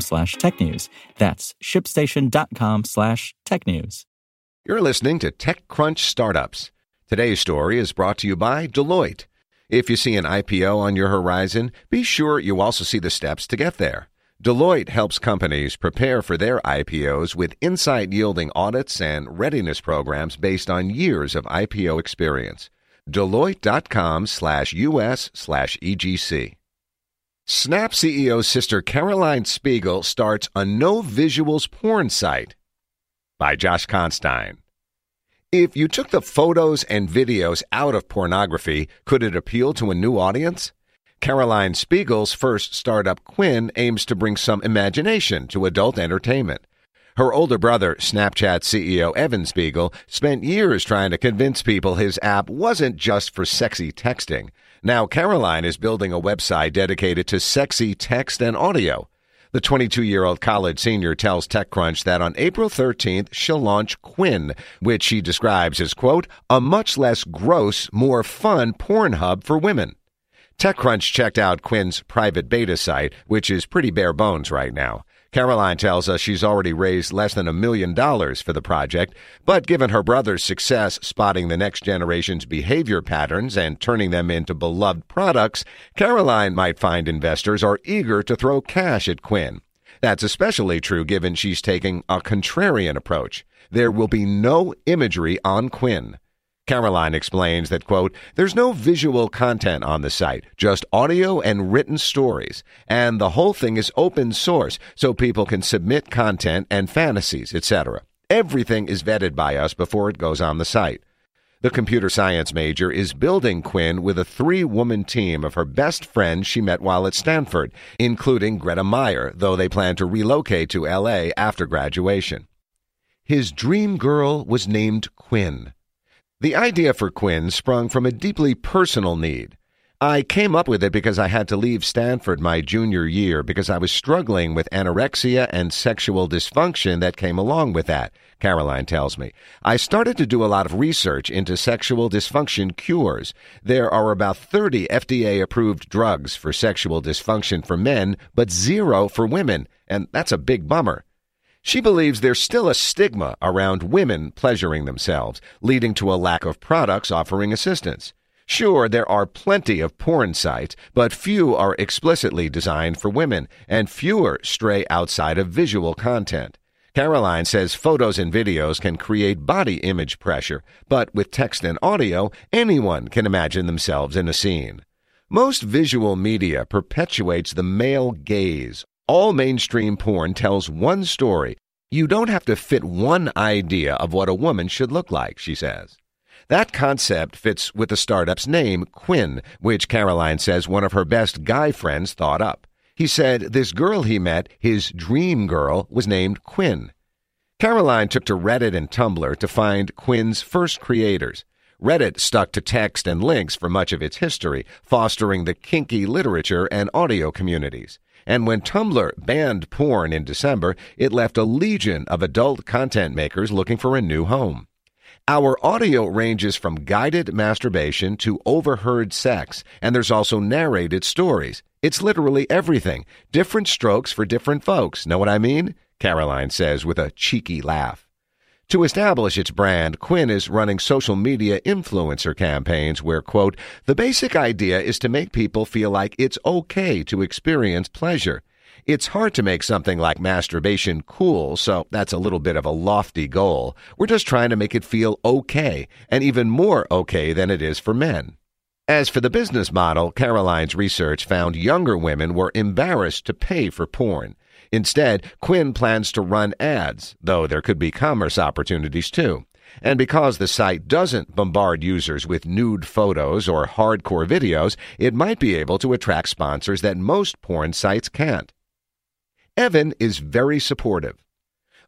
slash technews. That's shipstation.com slash tech news. You're listening to TechCrunch Startups. Today's story is brought to you by Deloitte. If you see an IPO on your horizon, be sure you also see the steps to get there. Deloitte helps companies prepare for their IPOs with insight yielding audits and readiness programs based on years of IPO experience. Deloitte.com slash US slash EGC. Snap CEO's sister Caroline Spiegel starts a no visuals porn site by Josh Constine. If you took the photos and videos out of pornography, could it appeal to a new audience? Caroline Spiegel's first startup, Quinn, aims to bring some imagination to adult entertainment. Her older brother, Snapchat CEO Evan Spiegel, spent years trying to convince people his app wasn't just for sexy texting. Now, Caroline is building a website dedicated to sexy text and audio. The 22 year old college senior tells TechCrunch that on April 13th, she'll launch Quinn, which she describes as, quote, a much less gross, more fun porn hub for women. TechCrunch checked out Quinn's private beta site, which is pretty bare bones right now. Caroline tells us she's already raised less than a million dollars for the project, but given her brother's success spotting the next generation's behavior patterns and turning them into beloved products, Caroline might find investors are eager to throw cash at Quinn. That's especially true given she's taking a contrarian approach. There will be no imagery on Quinn. Caroline explains that, quote, there's no visual content on the site, just audio and written stories. And the whole thing is open source, so people can submit content and fantasies, etc. Everything is vetted by us before it goes on the site. The computer science major is building Quinn with a three woman team of her best friends she met while at Stanford, including Greta Meyer, though they plan to relocate to LA after graduation. His dream girl was named Quinn. The idea for Quinn sprung from a deeply personal need. I came up with it because I had to leave Stanford my junior year because I was struggling with anorexia and sexual dysfunction that came along with that, Caroline tells me. I started to do a lot of research into sexual dysfunction cures. There are about 30 FDA approved drugs for sexual dysfunction for men, but zero for women, and that's a big bummer. She believes there's still a stigma around women pleasuring themselves, leading to a lack of products offering assistance. Sure, there are plenty of porn sites, but few are explicitly designed for women, and fewer stray outside of visual content. Caroline says photos and videos can create body image pressure, but with text and audio, anyone can imagine themselves in a scene. Most visual media perpetuates the male gaze, all mainstream porn tells one story. You don't have to fit one idea of what a woman should look like, she says. That concept fits with the startup's name, Quinn, which Caroline says one of her best guy friends thought up. He said this girl he met, his dream girl, was named Quinn. Caroline took to Reddit and Tumblr to find Quinn's first creators. Reddit stuck to text and links for much of its history, fostering the kinky literature and audio communities. And when Tumblr banned porn in December, it left a legion of adult content makers looking for a new home. Our audio ranges from guided masturbation to overheard sex, and there's also narrated stories. It's literally everything. Different strokes for different folks. Know what I mean? Caroline says with a cheeky laugh. To establish its brand, Quinn is running social media influencer campaigns where, quote, the basic idea is to make people feel like it's okay to experience pleasure. It's hard to make something like masturbation cool, so that's a little bit of a lofty goal. We're just trying to make it feel okay, and even more okay than it is for men. As for the business model, Caroline's research found younger women were embarrassed to pay for porn. Instead, Quinn plans to run ads, though there could be commerce opportunities too. And because the site doesn't bombard users with nude photos or hardcore videos, it might be able to attract sponsors that most porn sites can't. Evan is very supportive.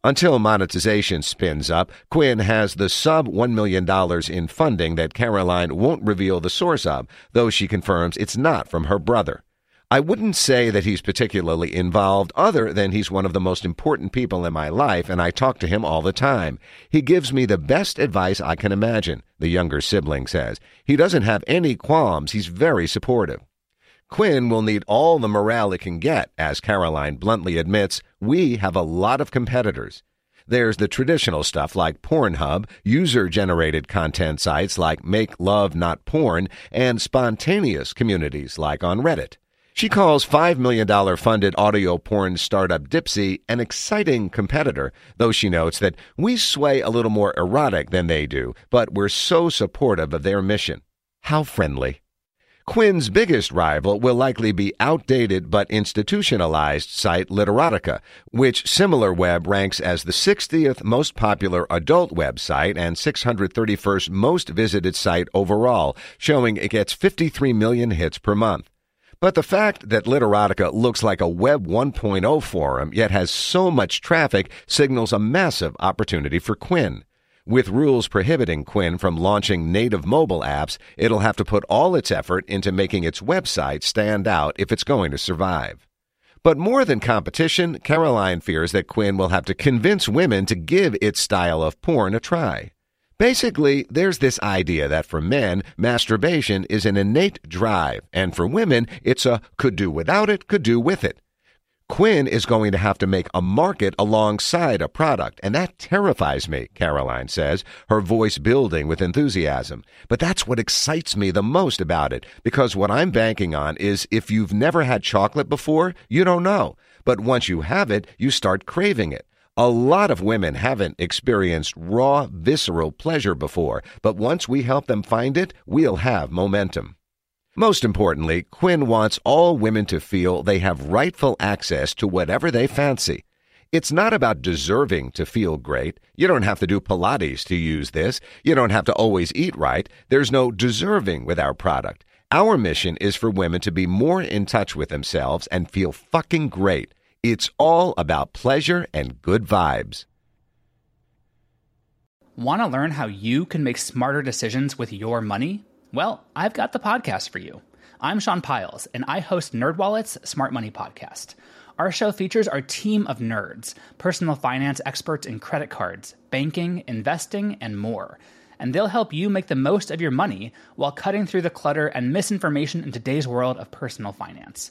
Until monetization spins up, Quinn has the sub $1 million in funding that Caroline won't reveal the source of, though she confirms it's not from her brother. I wouldn't say that he's particularly involved, other than he's one of the most important people in my life, and I talk to him all the time. He gives me the best advice I can imagine, the younger sibling says. He doesn't have any qualms, he's very supportive. Quinn will need all the morale it can get, as Caroline bluntly admits, we have a lot of competitors. There's the traditional stuff like Pornhub, user generated content sites like Make Love Not Porn, and spontaneous communities like on Reddit. She calls $5 million funded audio porn startup Dipsea an exciting competitor, though she notes that we sway a little more erotic than they do, but we're so supportive of their mission. How friendly. Quinn's biggest rival will likely be outdated but institutionalized site Literotica, which SimilarWeb ranks as the 60th most popular adult website and 631st most visited site overall, showing it gets 53 million hits per month. But the fact that Literotica looks like a Web 1.0 forum yet has so much traffic signals a massive opportunity for Quinn. With rules prohibiting Quinn from launching native mobile apps, it'll have to put all its effort into making its website stand out if it's going to survive. But more than competition, Caroline fears that Quinn will have to convince women to give its style of porn a try. Basically, there's this idea that for men, masturbation is an innate drive, and for women, it's a could do without it, could do with it. Quinn is going to have to make a market alongside a product, and that terrifies me, Caroline says, her voice building with enthusiasm. But that's what excites me the most about it, because what I'm banking on is if you've never had chocolate before, you don't know. But once you have it, you start craving it. A lot of women haven't experienced raw, visceral pleasure before, but once we help them find it, we'll have momentum. Most importantly, Quinn wants all women to feel they have rightful access to whatever they fancy. It's not about deserving to feel great. You don't have to do Pilates to use this. You don't have to always eat right. There's no deserving with our product. Our mission is for women to be more in touch with themselves and feel fucking great. It's all about pleasure and good vibes. Want to learn how you can make smarter decisions with your money? Well, I've got the podcast for you. I'm Sean Pyles, and I host NerdWallet's Smart Money Podcast. Our show features our team of nerds, personal finance experts in credit cards, banking, investing, and more. And they'll help you make the most of your money while cutting through the clutter and misinformation in today's world of personal finance.